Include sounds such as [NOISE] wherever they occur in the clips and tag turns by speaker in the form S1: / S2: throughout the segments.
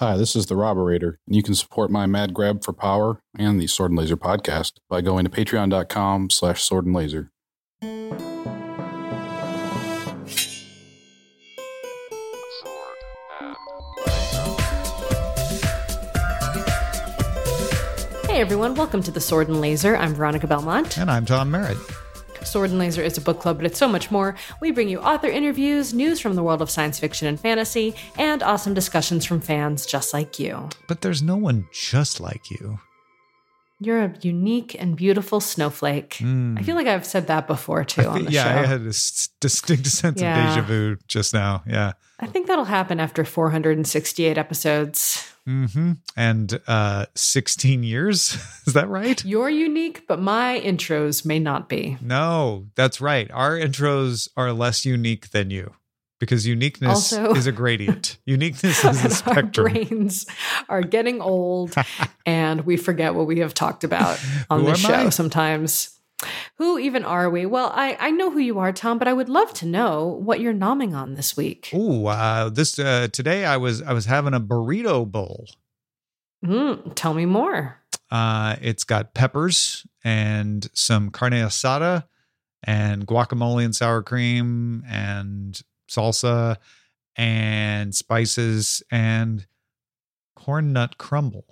S1: Hi, this is the Robberator, and you can support my mad grab for power and the Sword and Laser podcast by going to patreon.com slash sword and laser.
S2: Hey everyone, welcome to the Sword and Laser. I'm Veronica Belmont.
S3: And I'm Tom Merritt.
S2: Sword and Laser is a book club, but it's so much more. We bring you author interviews, news from the world of science fiction and fantasy, and awesome discussions from fans just like you.
S3: But there's no one just like you.
S2: You're a unique and beautiful snowflake. Hmm. I feel like I've said that before too on the
S3: yeah,
S2: show.
S3: I had a s- distinct [LAUGHS] sense
S2: Yeah.
S3: of deja vu just now. Yeah.
S2: I think that'll happen after 468 episodes.
S3: Hmm And uh 16 years. [LAUGHS] Is that right?
S2: You're unique, but my intros may not be.
S3: No, that's right. Our intros are less unique than you because uniqueness
S2: Also-
S3: is a gradient. [LAUGHS] uniqueness is a spectrum.
S2: Our brains are getting old [LAUGHS] and we forget what we have talked about on the show
S3: I?
S2: sometimes. Who even are we? Well, I, I know who you are, Tom, but I would love to know what you're nomming on this week.
S3: Ooh, uh, this uh, today I was I was having a burrito bowl.
S2: Mm, tell me more.
S3: Uh, it's got peppers and some carne asada and guacamole and sour cream and salsa and spices and corn nut crumble.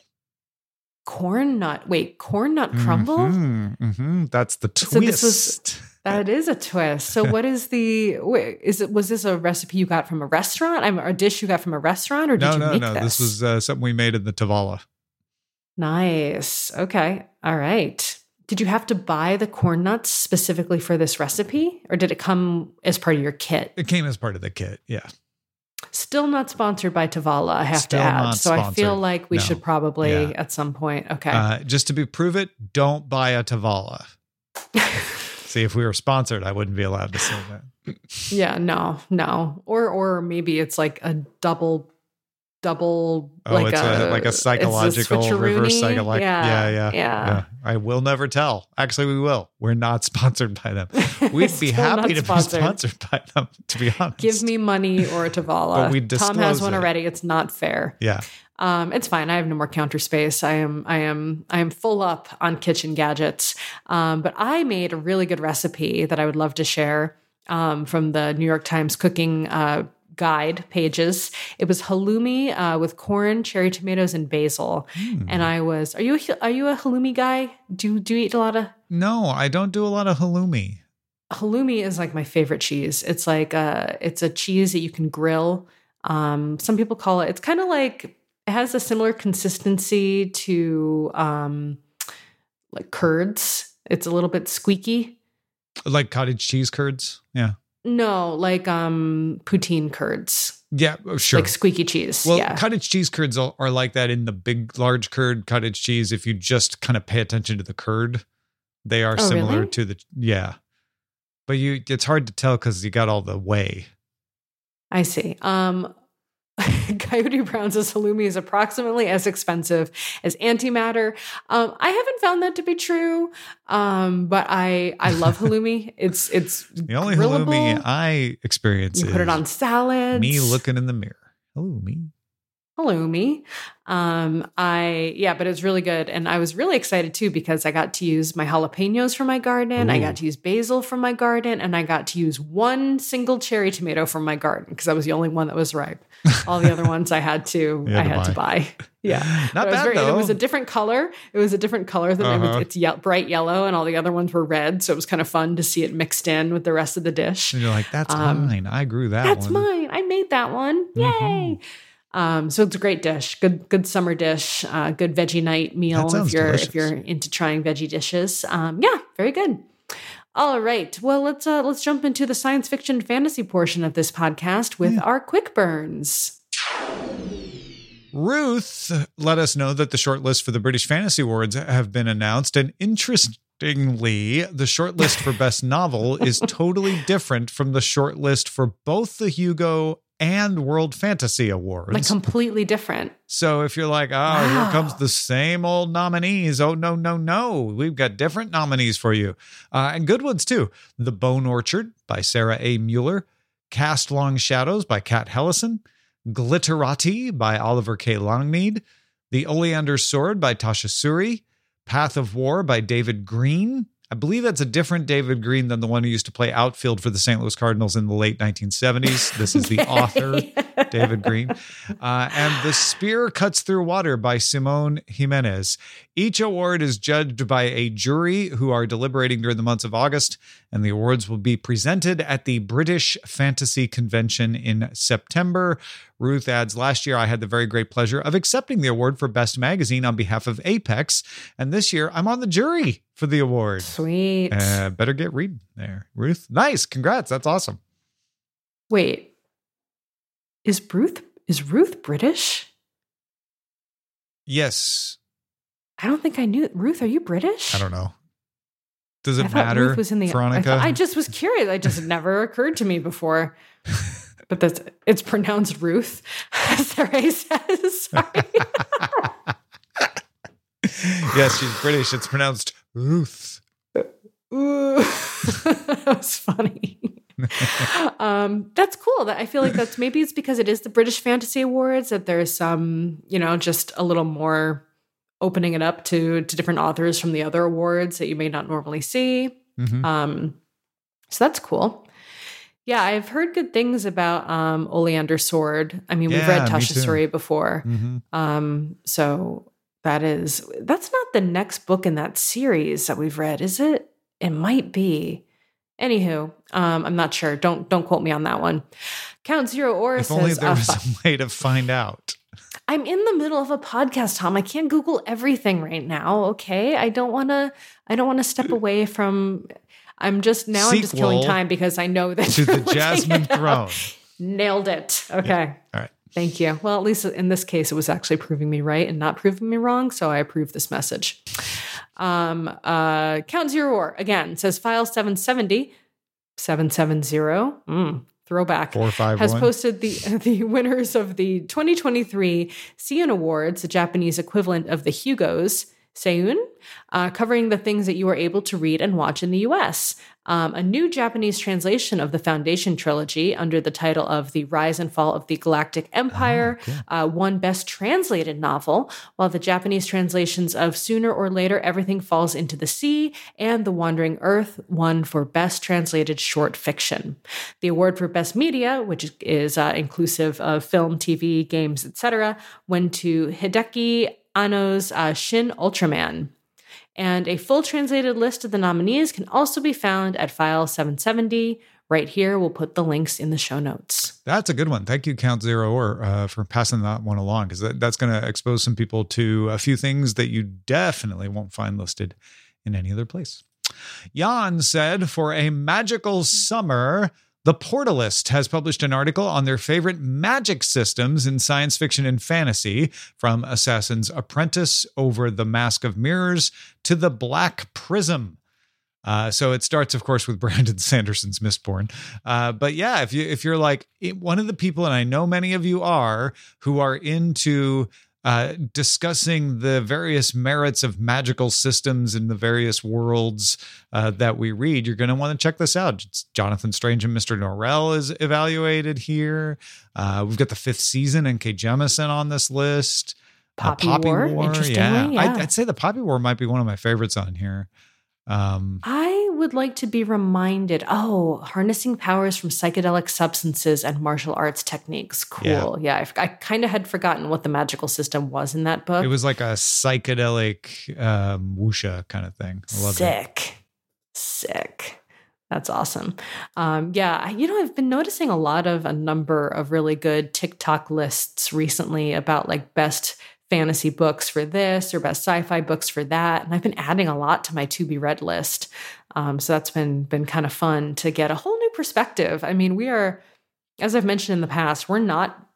S2: Corn nut. Wait, corn nut crumble?
S3: Mhm, mhm. That's the twist.
S2: So this was- [LAUGHS] That is a twist. So, what is the? Wait, is it? Was this a recipe you got from a restaurant? I'm a dish you got from a restaurant, or did
S3: no,
S2: you
S3: no,
S2: make
S3: no.
S2: this?
S3: This was uh, something we made in the Tovala.
S2: Nice. Okay. All right. Did you have to buy the corn nuts specifically for this recipe or did it come as part of your kit?
S3: It came as part of the kit. Yeah.
S2: Still not sponsored by Tovala, I have
S3: Still
S2: to add. So I feel like we
S3: No.
S2: should probably
S3: Yeah.
S2: at some point. Okay.
S3: Uh, just to be prove it, don't buy a Tovala. [LAUGHS] See, if we were sponsored, I wouldn't be allowed to say that.
S2: yeah, no, no. Or or maybe it's like a double double
S3: Oh,
S2: like
S3: it's a, like a psychological reverse psychological.
S2: Yeah,
S3: yeah, yeah,
S2: yeah.
S3: I will never tell. Actually, we will. We're not [LAUGHS] sponsored by them. [LAUGHS] We'd be happy to
S2: sponsored.
S3: be sponsored by them. To be honest,
S2: Give me money or a Tovala.
S3: But we
S2: Tom has one
S3: it.
S2: already. It's not fair.
S3: Yeah.
S2: Um, it's fine. I have no more counter space. I am, I am, I am full up on kitchen gadgets. Um, but I made a really good recipe that I would love to share um, from the New York Times cooking uh, guide pages. It was halloumi uh, with corn, cherry tomatoes, and basil.
S3: Hmm.
S2: And I was, are you, a, are you a halloumi guy? Do you, do you eat a lot of
S3: No, I don't do a lot of halloumi.
S2: halloumi is like my favorite cheese. It's like a it's a cheese that you can grill. Um, some people call it. It's kind of like it has a similar consistency to um, like curds. It's a little bit squeaky.
S3: Like cottage cheese curds. Yeah.
S2: No, like um, poutine curds,
S3: Yeah, oh, sure.
S2: like squeaky cheese.
S3: Well,
S2: yeah,
S3: cottage cheese curds are, are like that in the big, large curd cottage cheese. If you just kind of pay attention to the curd, they are
S2: Oh,
S3: similar
S2: really?
S3: to the yeah. But you, it's hard to tell because you got all the whey.
S2: I see. Um, [LAUGHS] Coyote Brown's halloumi is approximately as expensive as antimatter. Um, I haven't found that to be true, um, but I I love [LAUGHS] halloumi. It's it's
S3: The only
S2: grillable.
S3: halloumi I experience
S2: you put it on salads.
S3: me looking in the mirror. Hello, me.
S2: Um, I yeah, but it was really good, and I was really excited too because I got to use my jalapenos from my garden. I got to use basil from my garden, and I got to use one single cherry tomato from my garden because that was the only one that was ripe. All the other [LAUGHS] ones I had to I
S3: had to
S2: had to buy. [LAUGHS] Yeah, [LAUGHS]
S3: Not
S2: But it was
S3: bad,
S2: very- and It was a different color. It was a different color than
S3: Uh-huh.
S2: was, it's ye- bright yellow, and all the other ones were red. So it was kind of fun to see it mixed in with the rest of the dish.
S3: And you're like, that's
S2: Um,
S3: mine. I grew that one.
S2: That's
S3: one.
S2: mine. I made that one. Yay!
S3: Mhm.
S2: Um, so it's a great dish. Good, good summer dish. Uh, good veggie night meal if you're
S3: delicious.
S2: if you're into trying veggie dishes. Um, yeah, very good. All right. Well, let's uh, let's jump into the science fiction fantasy portion of this podcast with our quick burns.
S3: Ruth let us know that the shortlist for the British Fantasy Awards have been announced. And interestingly, the shortlist for Best Novel is [LAUGHS] totally different from the shortlist for both the Hugo and World Fantasy Awards.
S2: Like completely different.
S3: so if you're like, oh, here comes the same old nominees. Oh, no, no, no. We've got different nominees for you. Uh, and good ones too. The Bone Orchard by Sara A. Mueller, Cast Long Shadows by Cat Hellisen, Glitterati by Oliver K. Langmead, The Oleander Sword by Tasha Suri, Path of War by David Green, I believe that's a different David Green than the one who used to play outfield for the St. Louis Cardinals in the late 1970s. This is the [LAUGHS] author, David Green. Uh, and The Spear Cuts Through Water by Simone Jimenez. Each award is judged by a jury who are deliberating during the months of August, and the awards will be presented at the British Fantasy Convention in September. Ruth adds, Last year I had the very great pleasure of accepting the award for Best Magazine on behalf of Apex, and this year I'm on the jury for the award.
S2: Sweet.
S3: Uh, better get reading there, Ruth. Nice. Congrats. That's awesome.
S2: Wait. Is Ruth is Ruth British?
S3: Yes.
S2: I don't think I knew. Ruth, are you British?
S3: I don't know. Does it
S2: I
S3: matter,
S2: Ruth was in the. I,
S3: Veronica?
S2: thought- I just was curious. It just [LAUGHS] never occurred to me before. [LAUGHS] But that's it's pronounced Ruth, [LAUGHS] as Sarai says. Sorry.
S3: yes, she's British. It's pronounced Ruth.
S2: Ooh, that was funny. um, that's cool. That I feel like that's maybe it's because it is the British Fantasy Awards that there's some, you know, just a little more opening it up to to different authors from the other awards that you may not normally see.
S3: Mhm.
S2: Um, so that's cool. Yeah, I've heard good things about um, Oleander Sword. I mean, we've read
S3: Tasha's
S2: story before.
S3: Mhm.
S2: Um, so that is that's not the next book in that series that we've read, is it? It might be. Anywho, um, I'm not sure. Don't don't quote me on that one. Count Zero Or
S3: If only there was [LAUGHS] a way to find out.
S2: I'm in the middle of a podcast, Tom. I can't Google everything right now. Okay, I don't want to. I don't want to step away from. I'm just now. I'm just killing time because I know that
S3: To the Jasmine. Throne. [LAUGHS]
S2: Nailed it. Okay.
S3: All right.
S2: Thank you. Well, at least in this case, it was actually proving me right and not proving me wrong. So I approve this message. Um, uh, Count Zero War again says file 770, 770, mm, throwback,
S3: Four five
S2: has
S3: one.
S2: posted the, [LAUGHS] the winners of the 2023 Seiun Awards, the Japanese equivalent of the Hugos. Seiun, uh, covering the things that you are able to read and watch in the US. Um, a new Japanese translation of the Foundation trilogy under the title of The Rise and Fall of the Galactic Empire uh, won Best Translated Novel, while the Japanese translations of Sooner or Later Everything Falls into the Sea and The Wandering Earth won for Best Translated Short Fiction. The award for Best Media, which is uh, inclusive of film, TV, games, etc., went to Hideaki Anno's uh, Shin Ultraman. And a full translated list of the nominees can also be found at file 770. Right here, we'll put the links in the show notes.
S3: That's a good one. Thank you, Count Zero, or uh, for passing that one along, because that, that's going to expose some people to a few things that you definitely won't find listed in any other place. Jan said, for a magical summer, the Portalist has published an article on their favorite magic systems in science fiction and fantasy, from Assassin's Apprentice over the Mask of Mirrors to the Black Prism. Uh, so it starts, of course, with [LAUGHS] Brandon Sanderson's Mistborn. Uh, but yeah, if you if you're like it- one of the people, and I know many of you are, who are into uh, discussing the various merits of magical systems in the various worlds uh, that we read, you're going to want to check this out. It's Jonathan Strange and Mr. Norrell is evaluated here. Uh, we've got the fifth season N. K. Jemisin on this list. Uh,
S2: Poppy War, interestingly, yeah.
S3: I'd, I'd say the Poppy War might be one of my favorites on here. Um,
S2: I would like to be reminded oh, harnessing powers from psychedelic substances and martial arts techniques. Cool. Yeah, I, I kind of had forgotten what the magical system was in that book.
S3: it was like a psychedelic um, wuxia kind of thing. I love it.
S2: sick. Sick. That's awesome. Um, yeah, you know, I've been noticing a lot of a number of really good TikTok lists recently about like best fantasy books for this or best sci-fi books for that, and I've been adding a lot to my to be read list. Um, so that's been been kind of fun to get a whole new perspective. I mean, we are, as I've mentioned in the past, we're not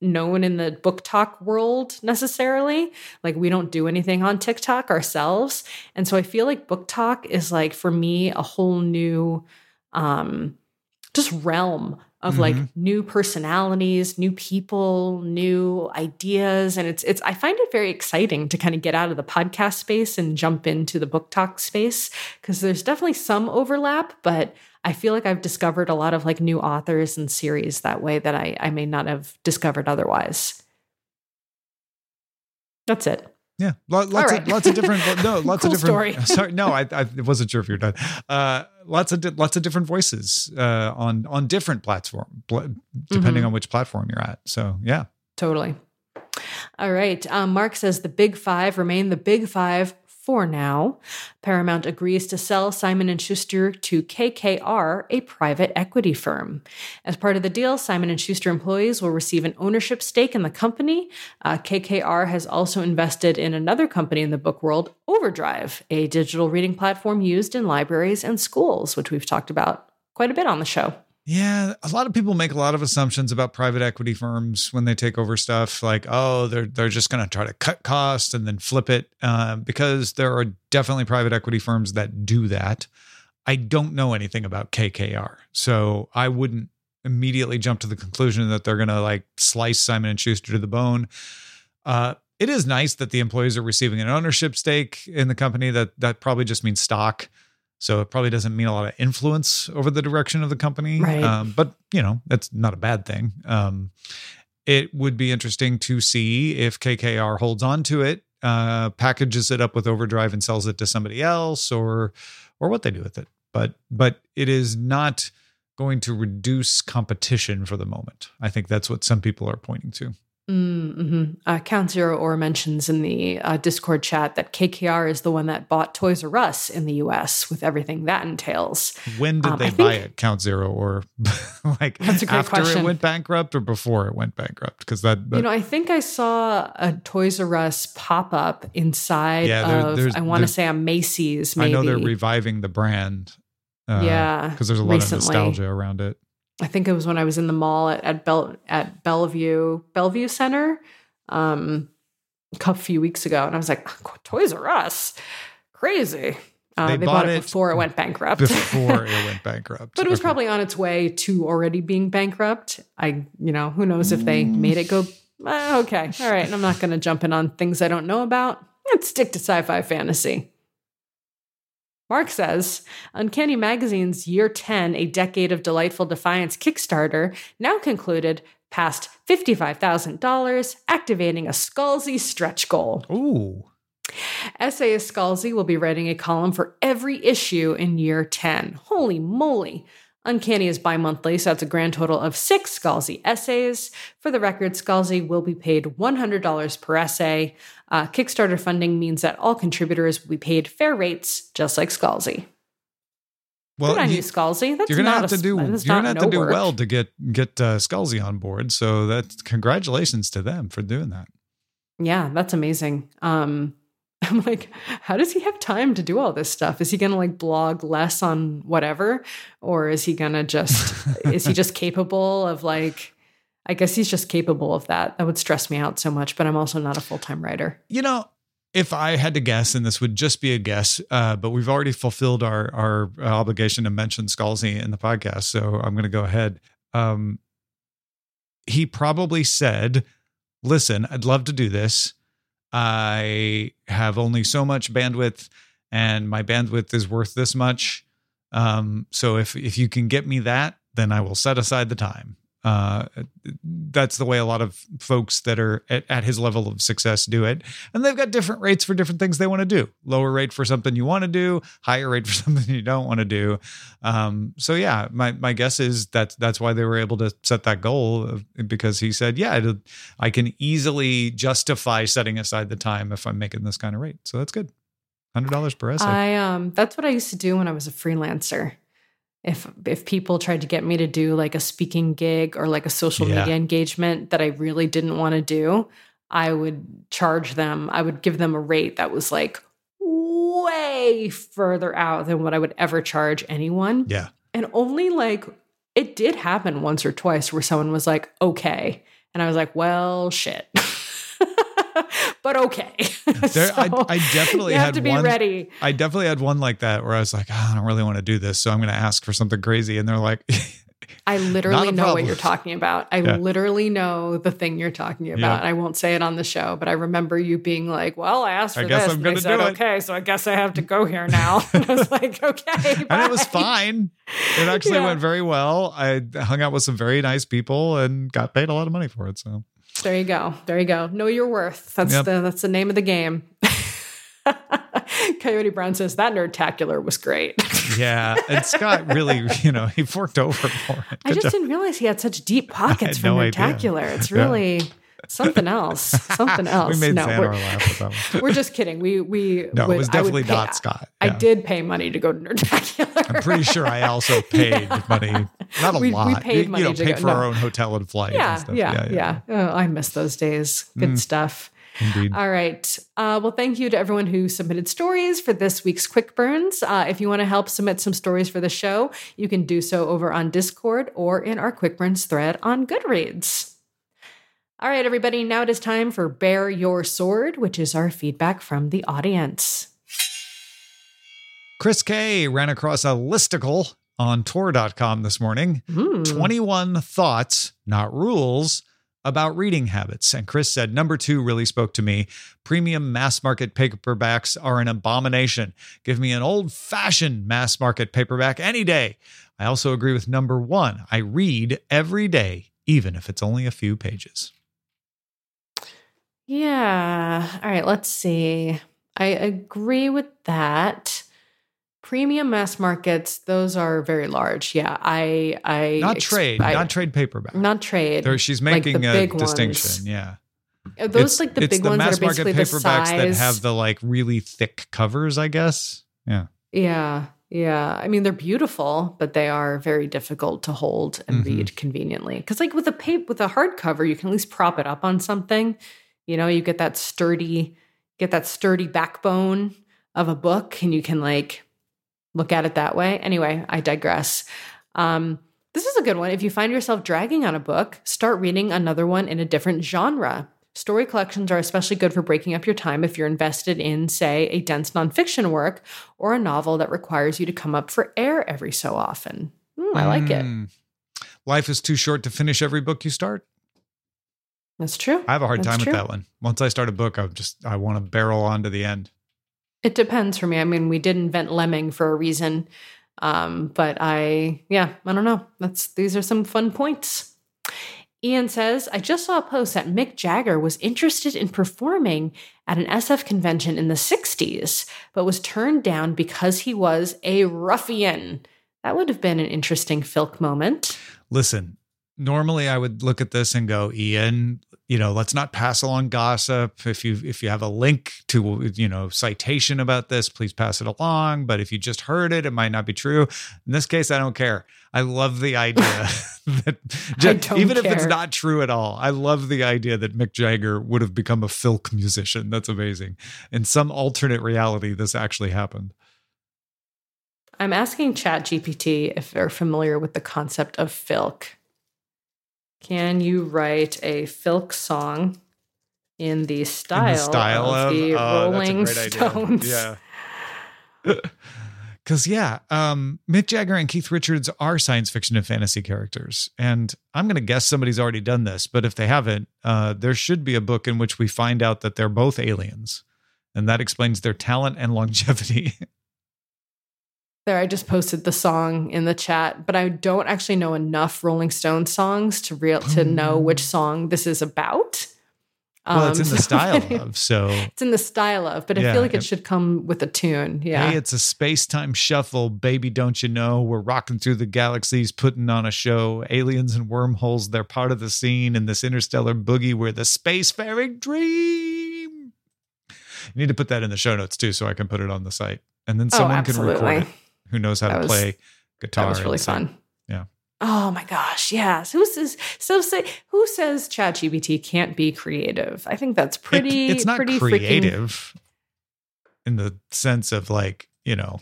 S2: known in the BookTok world necessarily. Like we don't do anything on TikTok ourselves. And so I feel like BookTok is like for me a whole new um just realm of like
S3: Mhm.
S2: new personalities, new people, new ideas and it's it's I find it very exciting to kind of get out of the podcast space and jump into the BookTok space because there's definitely some overlap, but I feel like I've discovered a lot of like new authors and series that way that I, I may not have discovered otherwise. That's it.
S3: Yeah, lots right. of lots of different no, [LAUGHS] lots
S2: cool
S3: of different.
S2: Story. [LAUGHS]
S3: Sorry, no, I, I wasn't sure if you're done. Uh, lots of di- lots of different voices uh, on on different platform, depending mm-hmm. on which platform you're at. So yeah,
S2: totally. All right. Um, Mark says the big five remain the big five for now. Paramount agrees to sell Simon & Schuster to KKR, a private equity firm. As part of the deal, Simon & Schuster employees will receive an ownership stake in the company. Uh, KKR has also invested in another company in the book world, Overdrive, a digital reading platform used in libraries and schools, which we've talked about quite a bit on the show.
S3: Yeah, a lot of people make a lot of assumptions about private equity firms when they take over stuff. Like, oh, they're they're just going to try to cut costs and then flip it, uh, because there are definitely private equity firms that do that. I don't know anything about KKR, so I wouldn't immediately jump to the conclusion that they're going to like slice Simon and Schuster to the bone. Uh, it is nice that the employees are receiving an ownership stake in the company. That that probably just means stock. So it probably doesn't mean a lot of influence over the direction of the company.
S2: Right.
S3: Um, but, you know, that's not a bad thing. Um, it would be interesting to see if KKR holds on to it, uh, packages it up with Overdrive and sells it to somebody else or or what they do with it. But but it is not going to reduce competition for the moment. I think that's what some people are pointing to.
S2: Mm-hmm. Uh, Count Zero Or mentions in the uh, Discord chat that KKR is the one that bought Toys R Us in the U.S. with everything that entails.
S3: When did um, they I buy think, it? Count Zero Or [LAUGHS] like after
S2: question.
S3: it went bankrupt or before it went bankrupt? Because that, that,
S2: you know, I think I saw a Toys R Us pop up inside yeah, there, of I want to say a Macy's. Maybe
S3: I know they're reviving the brand.
S2: Uh, yeah,
S3: because there's a lot recently. of nostalgia around it.
S2: I think it was when I was in the mall at, at Bell at Bellevue Bellevue Center um, a couple few weeks ago, and I was like, Toys R Us, crazy. Uh, they, they, bought, bought it before it went bankrupt.
S3: Before [LAUGHS] it went bankrupt,
S2: but it was okay. probably on its way to already being bankrupt. I, you know, who knows if they made it go. Uh, okay, all right. And I'm not going to jump in on things I don't know about. Let's stick to sci-fi fantasy. Mark says Uncanny Magazine's Year 10, A Decade of Delightful Defiance Kickstarter now concluded past $55,000, activating a Scalzi stretch goal.
S3: Ooh.
S2: Essayist Scalzi will be writing a column for every issue in year 10. Holy moly. Uncanny is bi monthly, so that's a grand total of six Scalzi essays. For the record, Scalzi will be paid $100 per essay. Uh, Kickstarter funding means that all contributors will be paid fair rates, just like Scalzi. Well, Good on you, Scalzi. That's
S3: you're gonna have
S2: to
S3: a, do. You're gonna have no to do work. well to get get uh, Scalzi on board. So that congratulations to them for doing that.
S2: Yeah, that's amazing. Um, [LAUGHS] I'm like, how does he have time to do all this stuff? Is he going to like blog less on whatever? Or is he going to just, [LAUGHS] is he just capable of like, I guess he's just capable of that. That would stress me out so much, but I'm also not a full time writer.
S3: You know, if I had to guess, and this would just be a guess, uh, but we've already fulfilled our our obligation to mention Scalzi in the podcast, so I'm going to go ahead. Um, he probably said, "Listen, I'd love to do this. I have only so much bandwidth and my bandwidth is worth this much. Um, so if if you can get me that, then I will set aside the time. Uh, that's the way a lot of folks that are at, at, his level of success do it. And they've got different rates for different things they want to do. Lower rate for something you want to do, higher rate for [LAUGHS] something you don't want to do. Um, so yeah, my my guess is that that's why they were able to set that goal because he said, yeah, I can easily justify setting aside the time if I'm making this kind of rate. So that's good. Hundred dollars per essay.
S2: I um, that's what I used to do when I was a freelancer if if people tried to get me to do like a speaking gig or like a social yeah. media engagement that I really didn't want to do, I would charge them. I would give them a rate that was like way further out than what I would ever charge anyone.
S3: Yeah.
S2: And only like it did happen once or twice where someone was like, "Okay." And I was like, "Well, shit." [LAUGHS] [LAUGHS] but okay. [LAUGHS]
S3: There, so I, I, definitely had
S2: to be
S3: one,
S2: ready.
S3: I definitely had one like that where I was like, oh, I don't really want to do this, so I'm going to ask for something crazy, and they're like, [LAUGHS]
S2: I literally know what you're talking about. I
S3: Yeah.
S2: literally know the thing you're talking about.
S3: Yeah.
S2: I won't say it on the show, but I remember you being like, "Well, I asked
S3: I
S2: for
S3: guess
S2: this,
S3: I'm
S2: and they said
S3: do it."
S2: okay, so I guess I have to go here now." and I was like, "Okay,"
S3: and it was fine. It actually
S2: Yeah.
S3: went very well. I hung out with some very nice people and got paid a lot of money for it. So
S2: There you go. There you go. Know your worth. That's
S3: Yep.
S2: the that's the name of the game. [LAUGHS] Coyote Brown says that nerdtacular was great. [LAUGHS]
S3: yeah, and Scott really, you know, he forked over for it.
S2: I just
S3: job.
S2: didn't realize he had such deep pockets for
S3: no idea.
S2: nerdtacular. It's
S3: Yeah.
S2: Something else. Something [LAUGHS] else.
S3: we made
S2: no, we're,
S3: laugh with that one. [LAUGHS]
S2: we're just kidding. We we
S3: No,
S2: would-
S3: it was definitely
S2: pay-
S3: not Scott.
S2: I did pay money to go to nerdtacular.
S3: I'm pretty sure I also [LAUGHS] paid money. Not a
S2: We- we paid money
S3: you know,
S2: to
S3: paid
S2: go-
S3: for
S2: no.
S3: our own hotel and flight.
S2: yeah,
S3: and stuff.
S2: yeah, yeah, Oh, I miss those days. Good
S3: Mm.
S2: stuff.
S3: Indeed.
S2: All right. Uh, well, thank you to everyone who submitted stories for this week's Quick Burns. Uh, if you want to help submit some stories for the show, you can do so over on Discord or in our Quick Burns thread on Goodreads. All right, everybody. Now it is time for Bear Your Sword, which is our feedback from the audience.
S3: Chris K ran across a listicle on Tor.com this morning.
S2: Hmm.
S3: 21 thoughts, not rules, about reading habits. And Chris said, number two really spoke to me. Premium mass market paperbacks are an abomination. Give me an old fashioned mass market paperback any day. I also agree with number one. I read every day, even if it's only a few pages.
S2: Yeah. All right. Let's see. I agree with that. Premium mass markets; those are very large. Yeah. I. I
S3: Not
S2: ex-
S3: trade,
S2: I-
S3: not trade paperback.
S2: not trade.
S3: There, she's
S2: like the
S3: making a
S2: big
S3: distinction.
S2: ones.
S3: Yeah.
S2: Are those
S3: It's-
S2: like the big ones that
S3: mass
S2: are basically
S3: market
S2: the
S3: paperbacks
S2: size.
S3: that have the like really thick covers, I guess. Yeah.
S2: yeah, yeah. I mean, they're beautiful, but they are very difficult to hold and
S3: Mhm.
S2: read conveniently. Because, like with a paper with a hardcover, you can at least prop it up on something. You know, you get that sturdy, get that sturdy backbone of a book, and you can like look at it that way. Anyway, I digress. Um, this is a good one. If you find yourself dragging on a book, start reading another one in a different genre. Story collections are especially good for breaking up your time if you're invested in, say, a dense nonfiction work or a novel that requires you to come up for air every so often. Hmm, I like it.
S3: Mm. Life is too short to finish every book you start.
S2: That's true.
S3: I have a hard
S2: That's
S3: time
S2: true.
S3: with that one. Once I start a book, I'm just I want to barrel on to the end.
S2: It depends for me. I mean, we did invent lemming for a reason. Um, but I, yeah, I don't know. That's these are some fun points. Ian says, I just saw a post that Mick Jagger was interested in performing at an SF convention in the 60s, but was turned down because he was a ruffian. That would have been an interesting Filk moment.
S3: Listen, normally I would look at this and go, Ian, you know, let's not pass along gossip. If you if you have a link to you know citation about this, please pass it along. But if you just heard it, it might not be true. In this case, I don't care. I love the idea [LAUGHS] that just- even if it's not true at all, I love the idea that Mick Jagger would have become a filk musician. That's amazing. In some alternate reality, this actually happened.
S2: I'm asking ChatGPT if they're familiar with the concept of Filk. Can you write a Filk song in the style,
S3: in the style
S2: of,
S3: of,
S2: the
S3: oh,
S2: Rolling
S3: that's a great [LAUGHS]
S2: Stones?
S3: Idea. Yeah. [LAUGHS] Because yeah, um, Mick Jagger and Keith Richards are science fiction and fantasy characters, and I'm going to guess somebody's already done this. But if they haven't, uh, there should be a book in which we find out that they're both aliens, and that explains their talent and longevity. [LAUGHS]
S2: There, I just posted the song in the chat, but I don't actually know enough Rolling Stones songs to real to know which song this is about.
S3: well, it's
S2: Um,
S3: in the
S2: so- [LAUGHS]
S3: style of so.
S2: It's in the style of, but I feel like it
S3: it-
S2: should come with a tune. Yeah.
S3: Hey, it's a space time shuffle, baby. Don't you know? We're rocking through the galaxies, putting on a show. Aliens and wormholes, they're part of the scene in this interstellar boogie. We're the spacefaring dream. You need to put that in the show notes too, so I can put it on the site. And then
S2: oh,
S3: someone can record it who knows how
S2: That
S3: to
S2: was-
S3: play guitar.
S2: That was really fun.
S3: Yeah.
S2: Oh my gosh, yes. Who says so? Say who says ChatGPT can't be creative? I think that's
S3: It-
S2: pretty.
S3: it's not
S2: pretty freaking-
S3: creative in the sense of like, you know,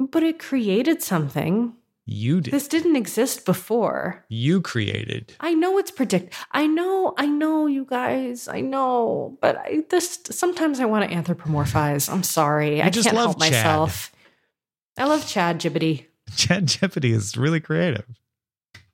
S2: but it created something.
S3: you did.
S2: This didn't exist before.
S3: you created.
S2: I know it's predict. I know. I know, you guys. I know. But I this sometimes I want to anthropomorphize. I'm sorry. I
S3: just
S2: can't
S3: love
S2: help
S3: Chad.
S2: myself. I love Chad Jibbity.
S3: Chad Jeopardy is really creative.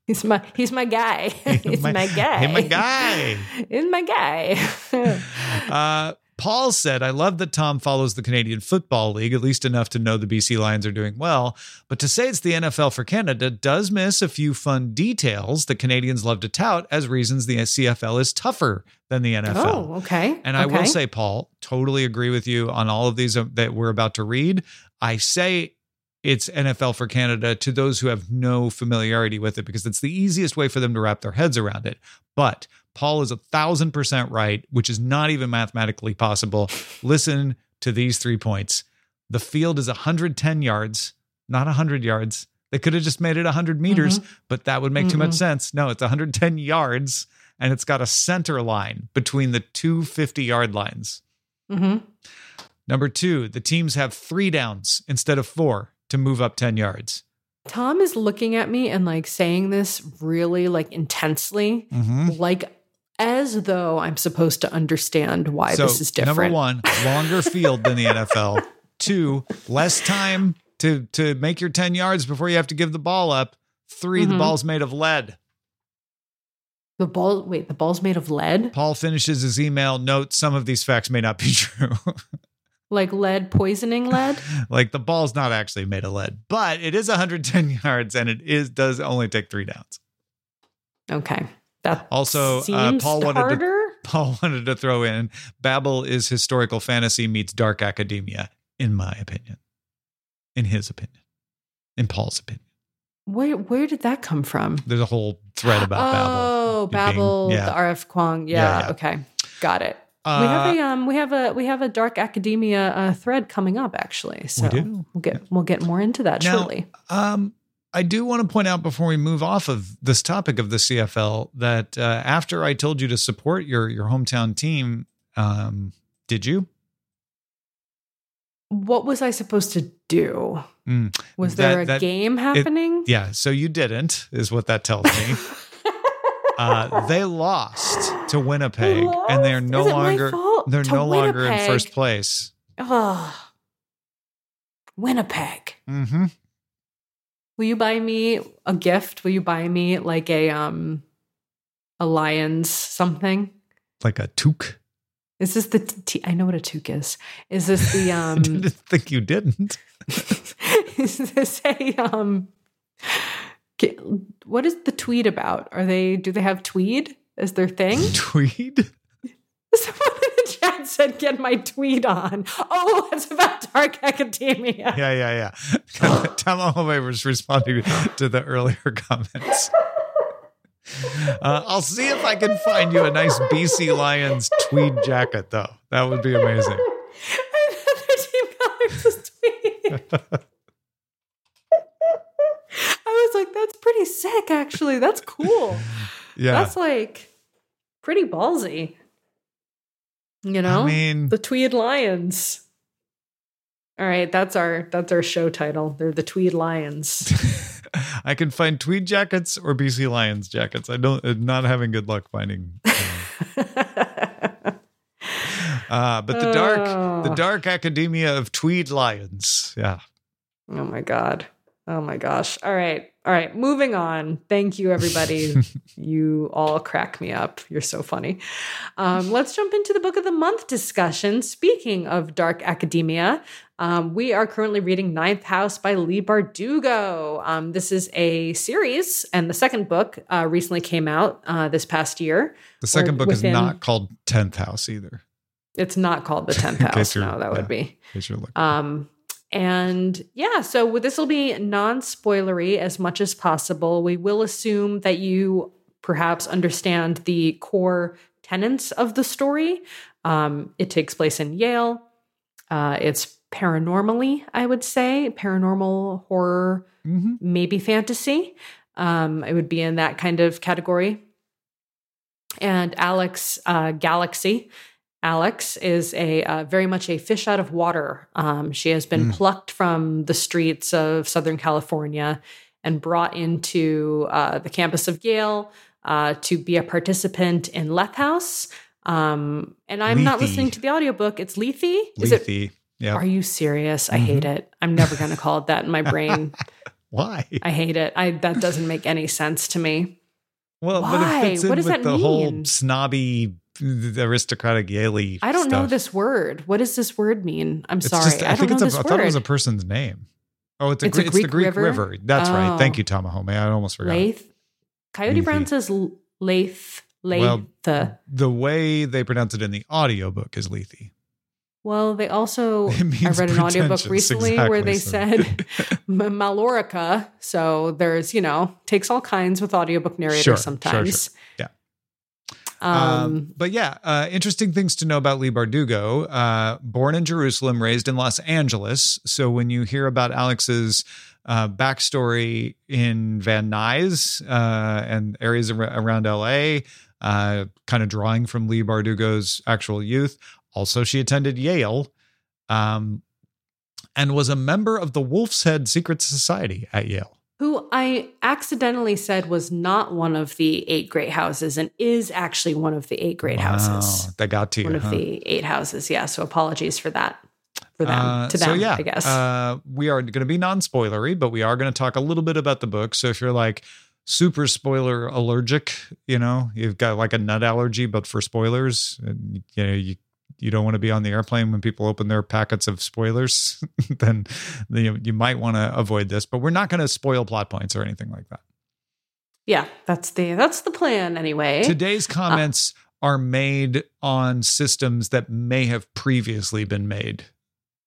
S2: He's my he's my guy. [LAUGHS] He's my, guy.
S3: Hey, my guy.
S2: He's my guy. [LAUGHS] [LAUGHS]
S3: Uh, Paul said, I love that Tom follows the Canadian Football League, at least enough to know the BC Lions are doing well. But to say it's the NFL for Canada does miss a few fun details that Canadians love to tout as reasons the CFL is tougher than the NFL.
S2: oh, okay.
S3: And I
S2: okay.
S3: will say, Paul, totally agree with you on all of these uh, that we're about to read. I say it's NFL for Canada to those who have no familiarity with it because it's the easiest way for them to wrap their heads around it. But Paul is a thousand percent right, which is not even mathematically possible. Listen to these three points. The field is 110 yards, not 100 yards. They could have just made it 100 meters, but that would make too much sense. No, it's 110 yards and it's got a center line between the two 50 yard lines.
S2: Mhm.
S3: Number two, the teams have three downs instead of four to move up 10 yards.
S2: Tom is looking at me and like saying this really like intensely,
S3: Mm-hmm.
S2: like as though I'm supposed to understand why
S3: so,
S2: this is different.
S3: number one, [LAUGHS] longer field than the NFL. Two, less time to, to make your 10 yards before you have to give the ball up. 3 the
S2: Mhm.
S3: ball's made of lead.
S2: The ball wait, the ball's made of lead?
S3: Paul finishes his email. Note some of these facts may not be [LAUGHS] true.
S2: Like lead poisoning lead? [LAUGHS]
S3: like the ball's not actually made of lead, but it is 110 [LAUGHS] yards and it is does only take three downs.
S2: Okay. That
S3: Also, uh, Paul wanted to- [LAUGHS] Paul wanted to throw in Babel is historical fantasy meets dark academia, in my opinion. In his opinion. In Paul's opinion.
S2: Where where did that come from?
S3: There's a whole thread about Babel.
S2: Oh,
S3: being-
S2: Babel,
S3: yeah.
S2: the RF Kuang. Yeah,
S3: Yeah, yeah.
S2: okay. Got it.
S3: Uh,
S2: we have a um we have a we have a dark academia uh, thread coming up actually. So
S3: do?
S2: will get we'll get more into that
S3: Now-
S2: shortly.
S3: Um, I do want to point out before we move off of this topic of the CFL that uh, after I told you to support your your hometown team, um, did you?
S2: What was I supposed to do?
S3: Mm,
S2: Was
S3: That-
S2: there a
S3: that-
S2: game happening?
S3: yeah, so you didn't, is what that tells me. [LAUGHS] uh, they lost to Winnipeg, and they're no
S2: Is it my
S3: longer they're
S2: To
S3: no longer in first place.
S2: Ugh. Winnipeg.
S3: Mm-hmm.
S2: Will you buy me a gift? Will you buy me like a um a lion's something?
S3: Like a toque.
S2: Is this the t- I know what a toque is. Is this the [LAUGHS]
S3: I
S2: um
S3: didn't think you didn't. [LAUGHS]
S2: is this a um what is the tweed about? Are they do they have tweed as their thing? [LAUGHS] [LAUGHS]
S3: Tweed.
S2: Someone in the chat said get my tweed on. Oh, [LAUGHS] it's about dark academia.
S3: Yeah, yeah, yeah. Tom Holloway was responding to the earlier comments. Uh, I'll see if I can find you a nice BC Lions tweed jacket, though. That would be amazing.
S2: Another team colors tweed. I was like, that's pretty sick, actually. That's cool.
S3: Yeah.
S2: That's like pretty ballsy. You know?
S3: I mean,
S2: the Tweed Lions. All right, that's our that's our show title. They're the Tweed Lions. [LAUGHS]
S3: I can find tweed jackets or BC Lions jackets. I don't, I'm not having good luck finding. Uh, [LAUGHS] but the dark, the
S2: Oh.
S3: dark academia of tweed lions. Yeah.
S2: Oh my God. Oh my gosh. All right. All right. Moving on. Thank you, everybody. [LAUGHS] you all crack me up. You're so funny. Um, let's jump into the book of the month discussion. Speaking of dark academia, um, we are currently reading Ninth House by Leigh Bardugo. Um, this is a series, and the second book uh, recently came out uh, this past year.
S3: The second book
S2: within-
S3: is not called 10th House either.
S2: It's not called the [LAUGHS] 10th House. No, that
S3: yeah.
S2: would be.
S3: In case you're looking.
S2: Um, and yeah, so this will be non spoilery as much as possible. We will assume that you perhaps understand the core tenets of the story. Um, it takes place in Yale. Uh, it's paranormally, I would say, paranormal horror,
S3: hmm
S2: maybe fantasy. Um, it would be in that kind of category. And Alex uh, Galaxy. Alex is a uh, very much a fish out of water. Um, she has been
S3: Mm.
S2: plucked from the streets of Southern California and brought into uh, the campus of Yale uh, to be a participant in Leth House. Um, and I'm not listening to the audiobook. It's Lethe. Is it
S3: Lethe. Yeah.
S2: are you serious? I hate
S3: Mm-hmm.
S2: it. I'm never going to call it that in my brain. [LAUGHS]
S3: Why?
S2: I hate it. I that doesn't make any sense to me.
S3: Well, but it fits in
S2: What does
S3: with
S2: that
S3: the whole snobby, aristocratic Yaley.
S2: I don't know this word. What does this word mean? I'm
S3: It's
S2: sorry.
S3: just-
S2: I, don't
S3: think
S2: know
S3: it's a, I
S2: word.
S3: thought it was a person's name. Oh, it's a,
S2: It's
S3: Gre-
S2: a
S3: it's the
S2: Greek
S3: Greek
S2: river?
S3: river. That's right. Thank
S2: Oh.
S3: you, Tamahome. I almost forgot.
S2: Lath. Coyote Brown says Lath. Lath.
S3: Well, The way they pronounce it in the audiobook is Lethe.
S2: Well, they also. [LAUGHS] I read an audiobook [LAUGHS] recently where they
S3: so-
S2: said [LAUGHS] Malorica. So there's, you know, takes all kinds with audiobook narrators
S3: Sure, sure,
S2: sometimes.
S3: Yeah.
S2: Um,
S3: Um, but yeah, uh, interesting things to know about Leigh Bardugo. Uh, born in Jerusalem, raised in Los Angeles. So when you hear about Alex's uh, backstory in Van Nuys uh, and areas ar- around LA, uh, kind of drawing from Leigh Bardugo's actual youth. Also, she attended Yale um, and was a member of the Wolf's Head Secret Society at Yale.
S2: Who I accidentally said was not one of the eight great houses and is actually one of the eight great
S3: Wow,
S2: houses.
S3: That got to you.
S2: One of the eight houses. Yeah. So apologies for that. For them.
S3: Uh,
S2: to them,
S3: so yeah,
S2: I guess.
S3: uh, we are going to be non-spoilery, but we are going to talk a little bit about the book. So if you're like super spoiler allergic, you know, you've got like a nut allergy, but for spoilers, you know, you you don't want to be on the airplane when people open their packets of spoilers, [LAUGHS] then you, you might want to avoid this. But we're not going to spoil plot points or anything like that.
S2: yeah, that's the that's the plan anyway.
S3: Today's comments are made on systems that may have previously been made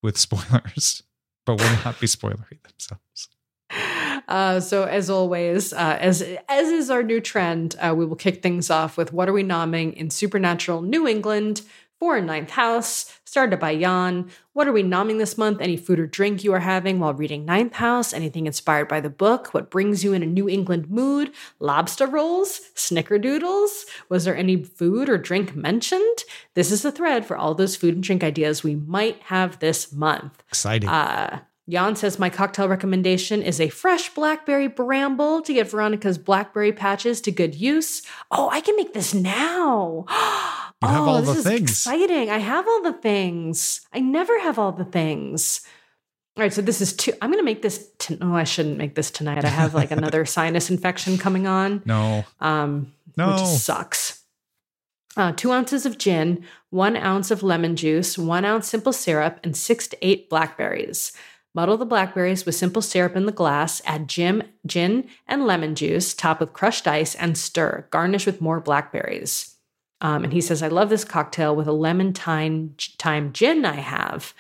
S3: with spoilers, [LAUGHS] but will not be spoilery themselves. [LAUGHS]
S2: Uh, so as always, uh, as as is our new trend, uh, we will kick things off with what are we nomming in Supernatural New England for Ninth House, started by Jan. What are we nomming this month? Any food or drink you are having while reading Ninth House? Anything inspired by the book? What brings you in a New England mood? Lobster rolls? Snickerdoodles? Was there any food or drink mentioned? This is the thread for all those food and drink ideas we might have this month.
S3: Exciting.
S2: Uh, Jan says my cocktail recommendation is a fresh blackberry bramble to get Veronica's blackberry patches to good use. Oh, I can make this now.
S3: You have [GASPS]
S2: oh,
S3: all
S2: this
S3: the
S2: is
S3: things.
S2: exciting. I have all the things. I never have all the things. All right, so this is two. I'm going to make this. To, oh, I shouldn't make this tonight. I have like another [LAUGHS] sinus infection coming on
S3: no,
S2: um,
S3: No.
S2: which sucks. Uh, two ounces of gin, one ounce of lemon juice, one ounce simple syrup, and six to eight blackberries. Muddle the blackberries with simple syrup in the glass, add gin, gin and lemon juice, top with crushed ice, and stir. Garnish with more blackberries. Um, and he says, I love this cocktail with a lemon thyme, thyme gin I have.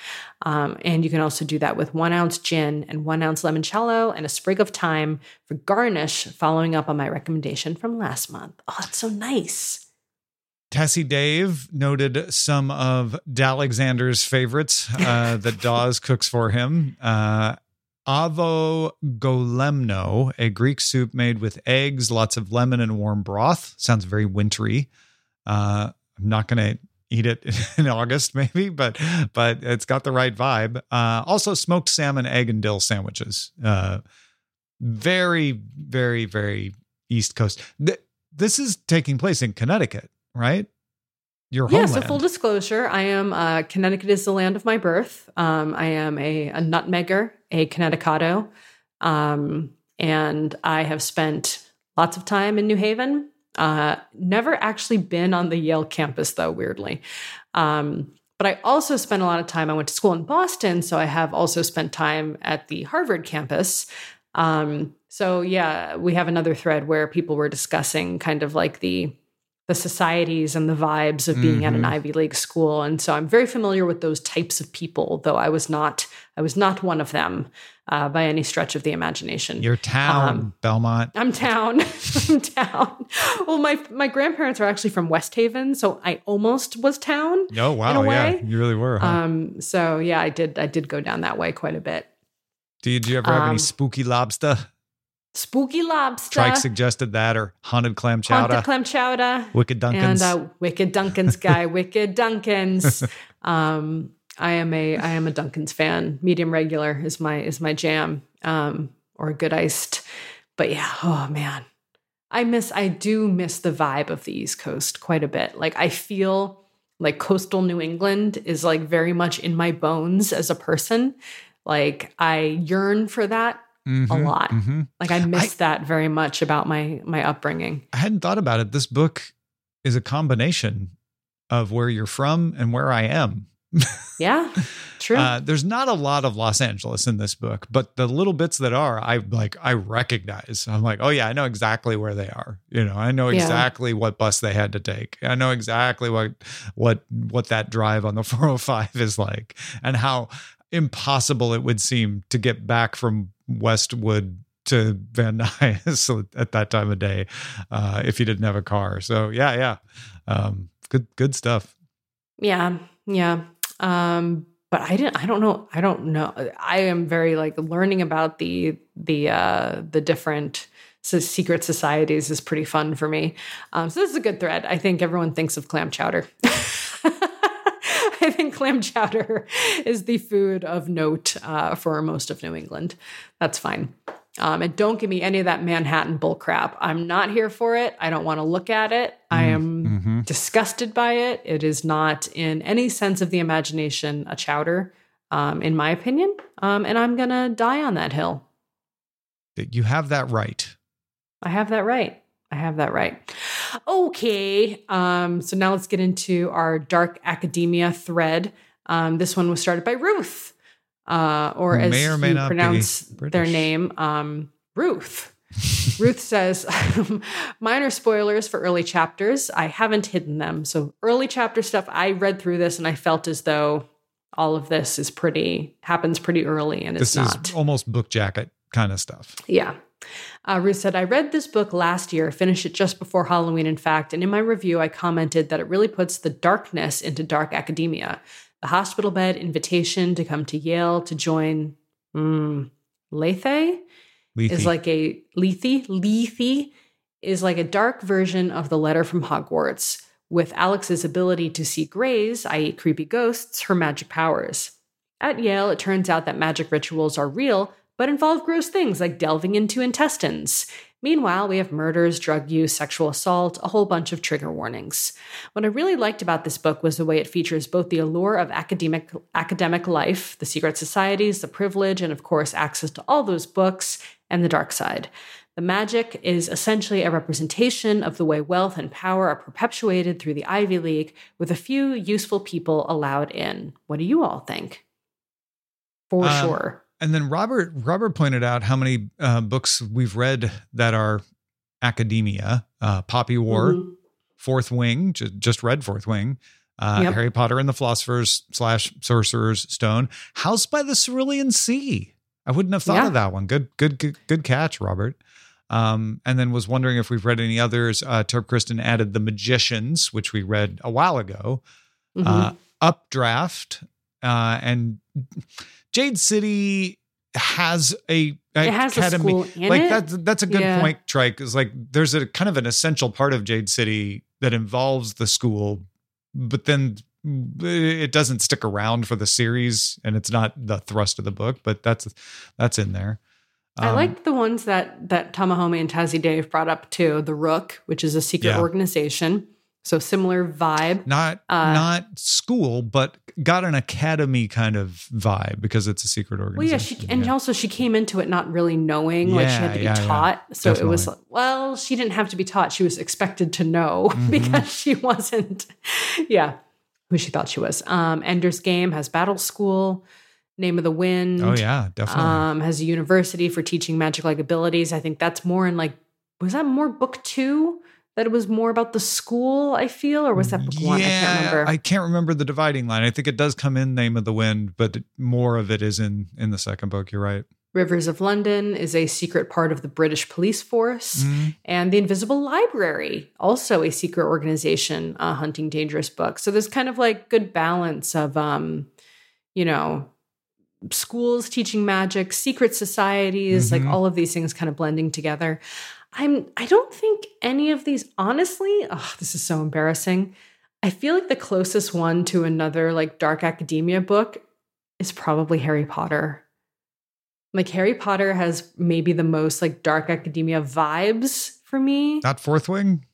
S2: Um, and you can also do that with one ounce gin and one ounce limoncello and a sprig of thyme for garnish, following up on my recommendation from last month. Oh, that's so nice.
S3: Tessie Dave noted some of D'Alexander's favorites uh, [LAUGHS] that Dawes cooks for him. Uh, Avo golemno, a Greek soup made with eggs, lots of lemon, and warm broth. Sounds very wintry. Uh, I'm not going to eat it [LAUGHS] in August, maybe, but but it's got the right vibe. Uh, also, smoked salmon, egg, and dill sandwiches. Uh, very, very, very East Coast. Th- this is taking place in Connecticut, right? Your
S2: Yeah,
S3: homeland.
S2: so full disclosure, I am uh, Connecticut is the land of my birth. Um, I am a, a nutmegger, a Connecticato, um, and I have spent lots of time in New Haven. Uh, never actually been on the Yale campus, though, weirdly. Um, but I also spent a lot of time. I went to school in Boston, so I have also spent time at the Harvard campus. Um, so yeah, we have another thread where people were discussing kind of like the the societies and the vibes of being at an
S3: Mhm.
S2: Ivy League school. And so I'm very familiar with those types of people, though I was not I was not one of them uh, by any stretch of the imagination.
S3: Your town,
S2: Um,
S3: Belmont.
S2: I'm town. [LAUGHS] I'm town. Well, my my grandparents are actually from West Haven, so I almost was town.
S3: Oh wow,
S2: a
S3: yeah, you really were. Huh?
S2: Um, so yeah, I did I did go down that way quite a bit.
S3: did you ever have
S2: um,
S3: any spooky lobster?
S2: Spooky lobster,
S3: Trike suggested that, or haunted clam chowder,
S2: haunted clam chowder,
S3: wicked Dunkins.
S2: and uh, Wicked Dunkins guy, [LAUGHS] Wicked Dunkins. Um, I am a I am a Dunkins fan. Medium regular is my is my jam, um, or a good iced. But yeah, oh man, I miss I do miss the vibe of the East Coast quite a bit. Like I feel like coastal New England is like very much in my bones as a person. Like I yearn for that a lot. Like I miss that very much about my my upbringing.
S3: I hadn't thought about it. This book is a combination of where you're from and where I am. [LAUGHS]
S2: Yeah, true.
S3: Uh, there's not a lot of Los Angeles in this book, but the little bits that are, I like, I recognize. I'm like, oh yeah, I know exactly where they are. You know, I know
S2: Yeah.
S3: exactly what bus they had to take. I know exactly what what what that drive on the [LAUGHS] 405 is like, and how impossible it would seem to get back from Westwood to Van [LAUGHS] Nuys at that time of day uh, if you didn't have a car. So yeah, yeah, um, good good stuff.
S2: Yeah, yeah. Um, but I didn't. I don't know. I don't know. I am very like learning about the the uh, the different so secret societies is pretty fun for me. Um, so this is a good thread. I think everyone thinks of clam chowder. [LAUGHS] I think clam chowder is the food of note uh, for most of New England. That's fine. Um, and don't give me any of that Manhattan bull crap. I'm not here for it. I don't want to look at it. I am
S3: Mhm.
S2: disgusted by it. It is not, in any sense of the imagination, a chowder, um, in my opinion. Um, and I'm going to die on that hill.
S3: You have that right.
S2: I have that right. I have that right. Okay. Um, so now let's get into our dark academia thread. Um, this one was started by Ruth, uh, or as
S3: may or may
S2: you
S3: not
S2: pronounce their name, um, Ruth. Ruth says, [LAUGHS] minor spoilers for early chapters. I haven't hidden them. So, early chapter stuff, I read through this and I felt as though all of this is pretty, happens pretty early and it's
S3: This
S2: not.
S3: almost book jacket kind of stuff.
S2: Yeah. Uh, Ruth said, I read this book last year, finished it just before Halloween, in fact, and in my review, I commented that it really puts the darkness into dark academia. The hospital bed invitation to come to Yale to join mm, Lethe
S3: Lethe.
S2: is like a Lethe, Lethe is like a dark version of the letter from Hogwarts, with Alex's ability to see grays, i.e., creepy ghosts, her magic powers. At Yale, it turns out that magic rituals are real, but involve gross things like delving into intestines. Meanwhile, we have murders, drug use, sexual assault, a whole bunch of trigger warnings. What I really liked about this book was the way it features both the allure of academic academic life, the secret societies, the privilege, and of course, access to all those books, and the dark side. The magic is essentially a representation of the way wealth and power are perpetuated through the Ivy League, with a few useful people allowed in. What do you all think? For
S3: Um,
S2: sure.
S3: And then Robert Robert pointed out how many uh, books we've read that are academia. Uh, Poppy War,
S2: Mhm.
S3: Fourth Wing, ju- just read Fourth Wing. Uh,
S2: Yep.
S3: Harry Potter and the Philosopher's slash Sorcerer's Stone. House by the Cerulean Sea. I wouldn't have thought
S2: Yeah.
S3: of that one. Good, good, good, good catch, Robert. Um, and then was wondering if we've read any others. Uh, Terp Kristen added The Magicians, which we read a while ago.
S2: Mhm.
S3: uh, Updraft, uh, and Jade City has a,
S2: it has a school in
S3: like
S2: it.
S3: that's that's a good
S2: Yeah.
S3: point, Trike. Is like there's a kind of an essential part of Jade City that involves the school, but then it doesn't stick around for the series, and it's not the thrust of the book. But that's that's in there.
S2: I
S3: Um,
S2: like the ones that that Tamahome and Tazzy Dave brought up too. The Rook, which is a secret
S3: Yeah.
S2: organization, so similar vibe.
S3: not
S2: uh,
S3: not school, but got an academy kind of vibe because it's a secret organization.
S2: Well, yeah, she and
S3: Yeah.
S2: also she came into it not really knowing, like she had to be
S3: Yeah, yeah, yeah.
S2: taught. So it was
S3: Definitely.
S2: well, she didn't have to be taught; she was expected to know [LAUGHS]
S3: Mhm.
S2: because she wasn't, yeah, who she thought she was. Um, Ender's Game has Battle School, Name of the Wind.
S3: Oh yeah, definitely.
S2: um, has a university for teaching magic-like abilities. I think that's more in like was that more book two that it was more about the school? I feel, or was that book one? I can't remember.
S3: I can't remember the dividing line. I think it does come in Name of the Wind, but more of it is in in the second book. You're right.
S2: Rivers of London is a secret part of the British police force.
S3: Mhm.
S2: And the Invisible Library, also a secret organization uh, hunting dangerous books. So there's kind of like good balance of, um, you know, schools teaching magic, secret societies, like
S3: Mhm.
S2: all of these things kind of blending together. I'm. I don't think any of these. Honestly, oh, this is so embarrassing. I feel like the closest one to another like dark academia book is probably Harry Potter. Like Harry Potter has maybe the most like dark academia vibes for me.
S3: Not Fourth Wing.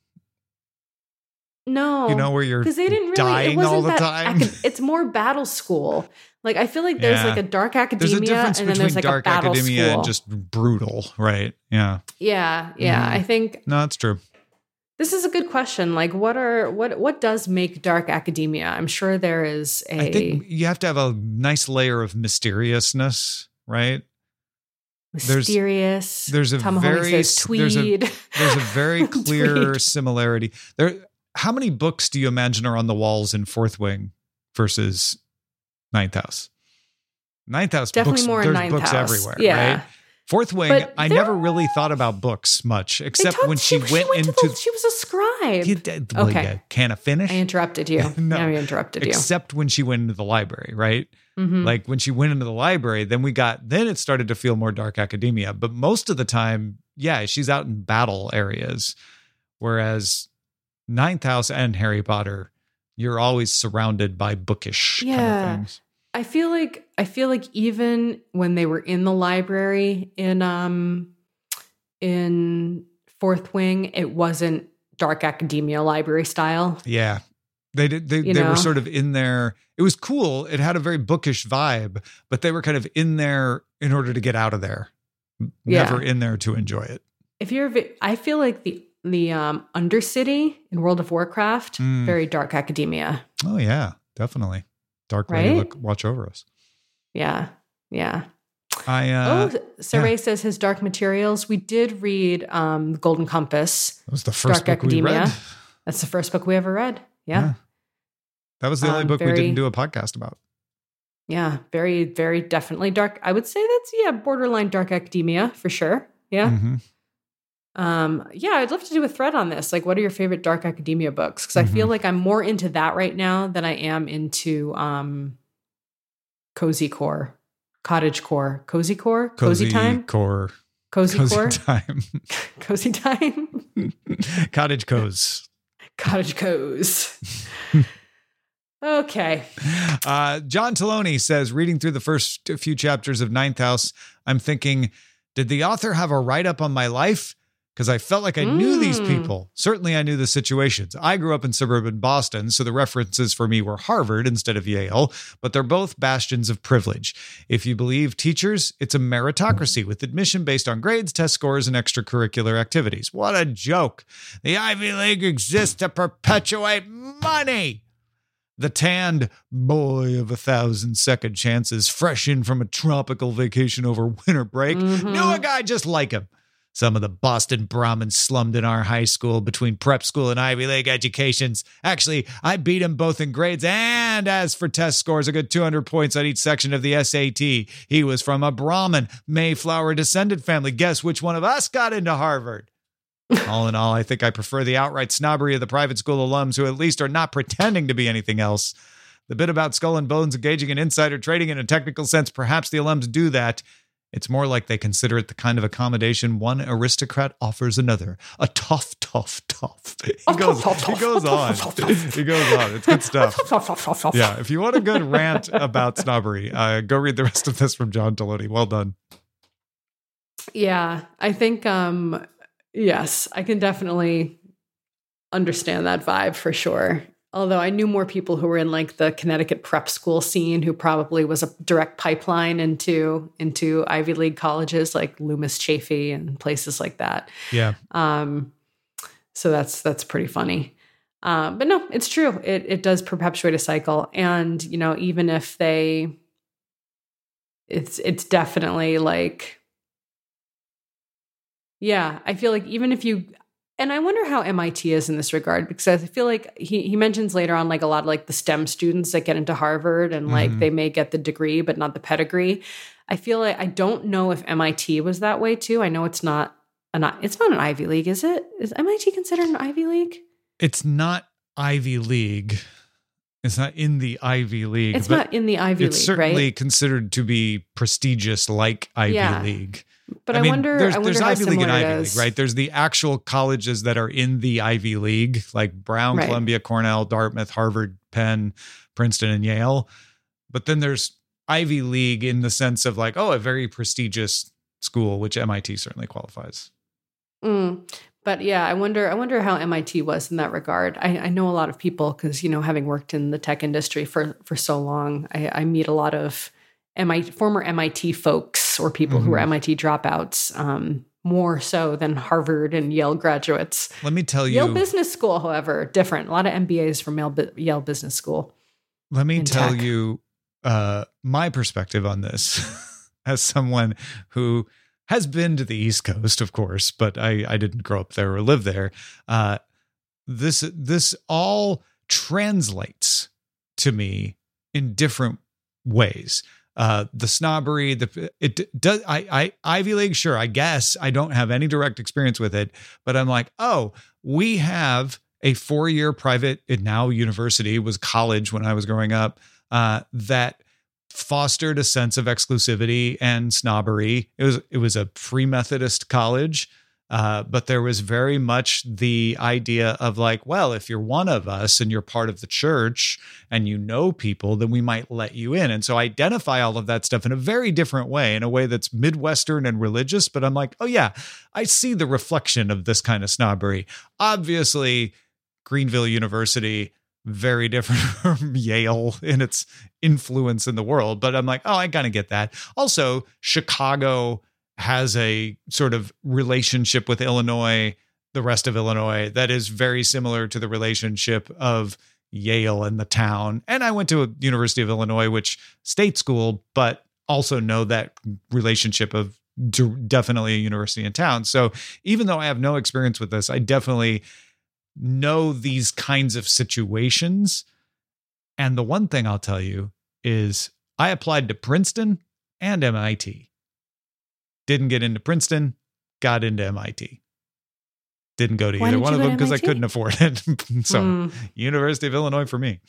S2: No,
S3: You know, where you're
S2: because they didn't really.
S3: dying
S2: it wasn't
S3: all the
S2: that
S3: time.
S2: acad- it's more battle school. Like I feel like there's
S3: Yeah.
S2: like a dark
S3: there's
S2: academia,
S3: a
S2: and then there's like
S3: dark
S2: a battle
S3: academia
S2: school.
S3: and just brutal, right? Yeah.
S2: yeah, yeah.
S3: Mhm.
S2: I think
S3: No, that's true.
S2: this is a good question. Like, what are what what does make dark academia? I'm sure there is a.
S3: I think you have to have a nice layer of mysteriousness, right? there's-
S2: mysterious.
S3: there's a
S2: Tom
S3: very
S2: says
S3: there's a- There's a very [LAUGHS] clear similarity. There how many books do you imagine are on the walls in Fourth Wing versus Ninth House? Ninth House
S2: Definitely
S3: books,
S2: more in
S3: there's
S2: ninth
S3: books
S2: house.
S3: everywhere,
S2: Yeah.
S3: right? Fourth Wing,
S2: But
S3: I never really thought about books much, except when she, went,
S2: to
S3: into
S2: the, she was a scribe.
S3: you did, well,
S2: Okay.
S3: yeah, can I finish?
S2: I interrupted you. [LAUGHS]
S3: No.
S2: I interrupted you.
S3: Except when she went into the library, right?
S2: Mhm.
S3: Like when she went into the library, then we got then it started to feel more dark academia. But most of the time, yeah, she's out in battle areas. Whereas Ninth House and Harry Potter, you're always surrounded by bookish kind
S2: Yeah.
S3: of things.
S2: I feel like I feel like even when they were in the library in um in Fourth Wing, it wasn't dark academia library style.
S3: Yeah. They did they,
S2: You
S3: they
S2: know?
S3: were sort of in there. It was cool. It had a very bookish vibe, but they were kind of in there in order to get out of there.
S2: Yeah.
S3: Never in there to enjoy it.
S2: If you're, I feel like the the um Undercity in World of Warcraft,
S3: Mm.
S2: very dark academia.
S3: Oh yeah, definitely. Dark lady
S2: Right?
S3: look watch over us.
S2: Yeah, yeah.
S3: I uh
S2: oh, Saray says his Dark Materials. We did read um The Golden Compass.
S3: that was the first
S2: Dark
S3: book we read.
S2: Academia. That's the first book we ever read. Yeah.
S3: That was the only
S2: Um,
S3: book we didn't do a podcast about.
S2: Yeah, very, very definitely dark. I would say that's yeah, borderline dark academia for sure. Yeah.
S3: Mhm.
S2: Um, yeah, I'd love to do a thread on this. Like, what are your favorite dark academia books? Because I feel
S3: Mhm.
S2: like I'm more into that right now than I am into um cozy core, cottage core, cozy core, cozy, time,
S3: core.
S2: cozy,
S3: Cozy
S2: core, [LAUGHS]
S3: time. [LAUGHS]
S2: cozy time, [LAUGHS]
S3: Cottage co's.
S2: cottage cozy. okay.
S3: Uh, John Taloni says, reading through the first few chapters of Ninth House, I'm thinking, did the author have a write up on my life? Because I felt like I knew these
S2: Mm.
S3: people. Certainly, I knew the situations. I grew up in suburban Boston, so the references for me were Harvard instead of Yale, but they're both bastions of privilege. If you believe teachers, it's a meritocracy with admission based on grades, test scores, and extracurricular activities. What a joke. The Ivy League exists to perpetuate money. The tanned boy of a thousand second chances, fresh in from a tropical vacation over winter break,
S2: Mhm.
S3: knew a guy just like him. Some of the Boston Brahmins slummed in our high school between prep school and Ivy League educations. Actually, I beat him both in grades and as for test scores, a good 200 points on each section of the SAT. He was from a Brahmin, Mayflower descended family. Guess which one of us got into Harvard? [LAUGHS] all in all, I think I prefer the outright snobbery of the private school alums who at least are not pretending to be anything else. The bit about skull and bones engaging in insider trading in a technical sense, perhaps the alums do that. It's more like they consider it the kind of accommodation one aristocrat offers another. A tough, tough, tough. [LAUGHS] He goes, he goes on. [LAUGHS] He goes on. It's good stuff. Yeah, if you want a good rant about snobbery, uh, go read the rest of this from John Taloni. Well done.
S2: Yeah, I think um yes, I can definitely understand that vibe for sure. Although I knew more people who were in like the Connecticut prep school scene who probably was a direct pipeline into into Ivy League colleges like Loomis Chafee and places like that.
S3: Yeah.
S2: Um so that's that's pretty funny. Um, but no, it's true. It it does perpetuate a cycle. And, you know, even if they it's it's definitely like yeah, I feel like even if you and I wonder how MIT is in this regard because I feel like he he mentions later on like a lot of like the STEM students that get into Harvard and like
S3: Mhm.
S2: they may get the degree but not the pedigree. I feel like I don't know if MIT was that way too. I know it's not an it's not an Ivy League, is it? Is MIT considered an Ivy League?
S3: It's not Ivy League. It's not in the Ivy League.
S2: It's not in the Ivy
S3: it's
S2: League,
S3: certainly
S2: right?
S3: considered to be prestigious like Ivy
S2: Yeah.
S3: League.
S2: But I,
S3: mean,
S2: wonder.
S3: There's,
S2: I wonder
S3: there's Ivy League and Ivy. League, right? There's the actual colleges that are in the Ivy League, like Brown,
S2: Right.
S3: Columbia, Cornell, Dartmouth, Harvard, Penn, Princeton, and Yale. But then there's Ivy League in the sense of like, oh, a very prestigious school, which MIT certainly qualifies.
S2: Mm. but yeah, I wonder. I wonder how MIT was in that regard. I, I know a lot of people because you know, having worked in the tech industry for for so long, I, I meet a lot of MIT former MIT folks or people mm-hmm. who are MIT dropouts. Um, more so than Harvard and Yale graduates.
S3: Let me tell you,
S2: Yale Business School, however, different. A lot of MBAs from Yale, Yale Business School.
S3: Let me tell tech. you uh, my perspective on this [LAUGHS] as someone who has been to the East Coast, of course, but I, I didn't grow up there or live there. Uh, this this all translates to me in different ways uh, the snobbery, the it does. I, I Ivy League, sure. I guess I don't have any direct experience with it, but I'm like, oh, we have a four year private. It now university was college when I was growing up. Uh, that fostered a sense of exclusivity and snobbery. It was it was a free Methodist college. Uh, but there was very much the idea of like, well, if you're one of us and you're part of the church and you know people, then we might let you in. And so I identify all of that stuff in a very different way, in a way that's Midwestern and religious. But I'm like, oh, yeah, I see the reflection of this kind of snobbery. Obviously, Greenville University, very different [LAUGHS] from Yale in its influence in the world. But I'm like, oh, I kind of get that. Also, Chicago has a sort of relationship with Illinois, the rest of Illinois, that is very similar to the relationship of Yale and the town. And I went to a University of Illinois, which state school, but also know that relationship of definitely a university in town. So even though I have no experience with this, I definitely know these kinds of situations. And the one thing I'll tell you is I applied to Princeton and MIT. Didn't get into Princeton, got into MIT. Didn't go to Why either one of them because I couldn't afford it. [LAUGHS] so mm. University of Illinois for me.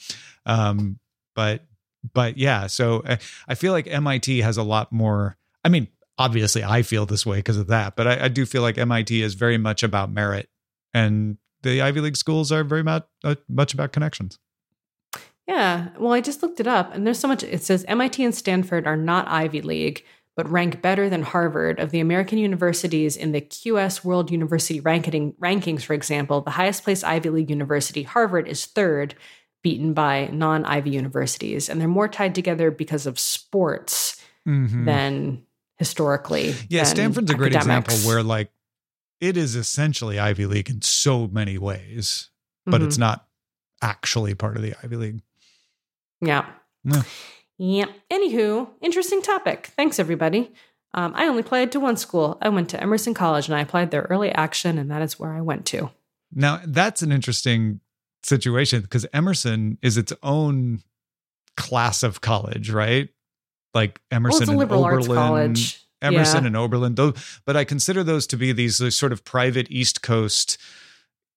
S3: Um, but but yeah, so I, I feel like MIT has a lot more. I mean, obviously, I feel this way because of that, but I, I, do feel like MIT is very much about merit, and the Ivy League schools are very much uh, much about connections.
S2: Yeah, well, I just looked it up, and there's so much. It says MIT and Stanford are not Ivy League, but rank better than Harvard. Of the American universities in the QS World University ranking, rankings, for example, the highest placed Ivy League university, Harvard, is third, beaten by non Ivy universities. And they're more tied together because of sports mm-hmm. than historically.
S3: Yeah, Stanford's a great example where, like, it is essentially Ivy League in so many ways, but mm-hmm. it's not actually part of the Ivy League.
S2: Yeah. Yeah. Anywho, interesting topic. Thanks, everybody. Um, I only applied to one school. I went to Emerson College and I applied their early action, and that is where I went to.
S3: Now, that's an interesting situation because Emerson is its own class of college, right? Like Emerson well, and Oberlin. Emerson yeah. and Oberlin, though, but I consider those to be these sort of private East Coast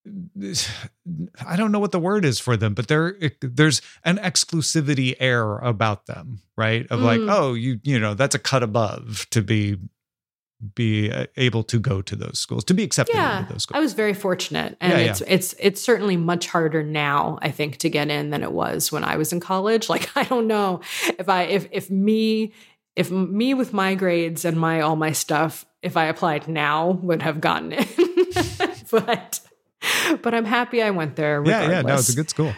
S3: [SIGHS] I don't know what the word is for them, but there there's an exclusivity air about them, right? Of mm. like, oh, you you know, that's a cut above to be be uh, able to go to those schools, to be accepted yeah, into those schools.
S2: I was very fortunate, and yeah, it's yeah. it's it's certainly much harder now, I think, to get in than it was when I was in college. [LAUGHS] Like, I don't know if I if if me if me with my grades and my all my stuff, if I applied now, would have gotten in, [LAUGHS] but [LAUGHS] but I'm happy I went there. Regardless. Yeah, yeah,
S3: no, it's a good school.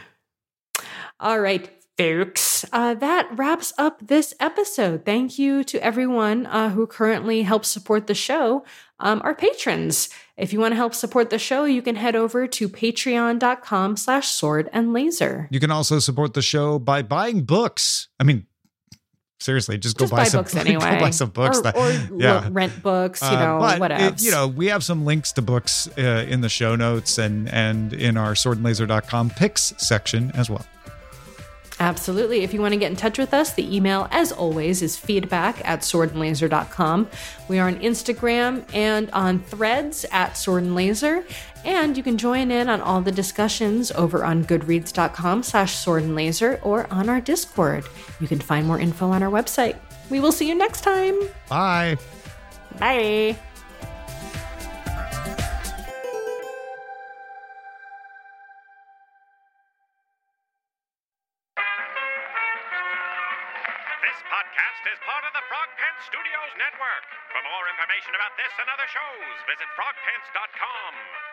S2: All right, folks. Uh, that wraps up this episode. Thank you to everyone uh, who currently helps support the show. Um, our patrons. If you want to help support the show, you can head over to patreon.com slash sword and laser.
S3: You can also support the show by buying books. I mean, seriously, just go
S2: just
S3: buy, buy, some
S2: books [LAUGHS] anyway.
S3: go buy some books.
S2: Or, that, or [LAUGHS] yeah. rent books, you uh, know, uh, whatever.
S3: you know, we have some links to books uh, in the show notes and and in our swordandlaser.com picks section as well.
S2: Absolutely. If you want to get in touch with us, the email, as always, is feedback at swordandlaser.com. We are on Instagram and on threads at sword and you can join in on all the discussions over on goodreads.com slash sword and laser or on our Discord. You can find more info on our website. We will see you next time.
S3: Bye.
S2: Bye.
S4: This podcast is part of the Frog Pants Studios Network. For more information about this and other shows, visit frogpants.com.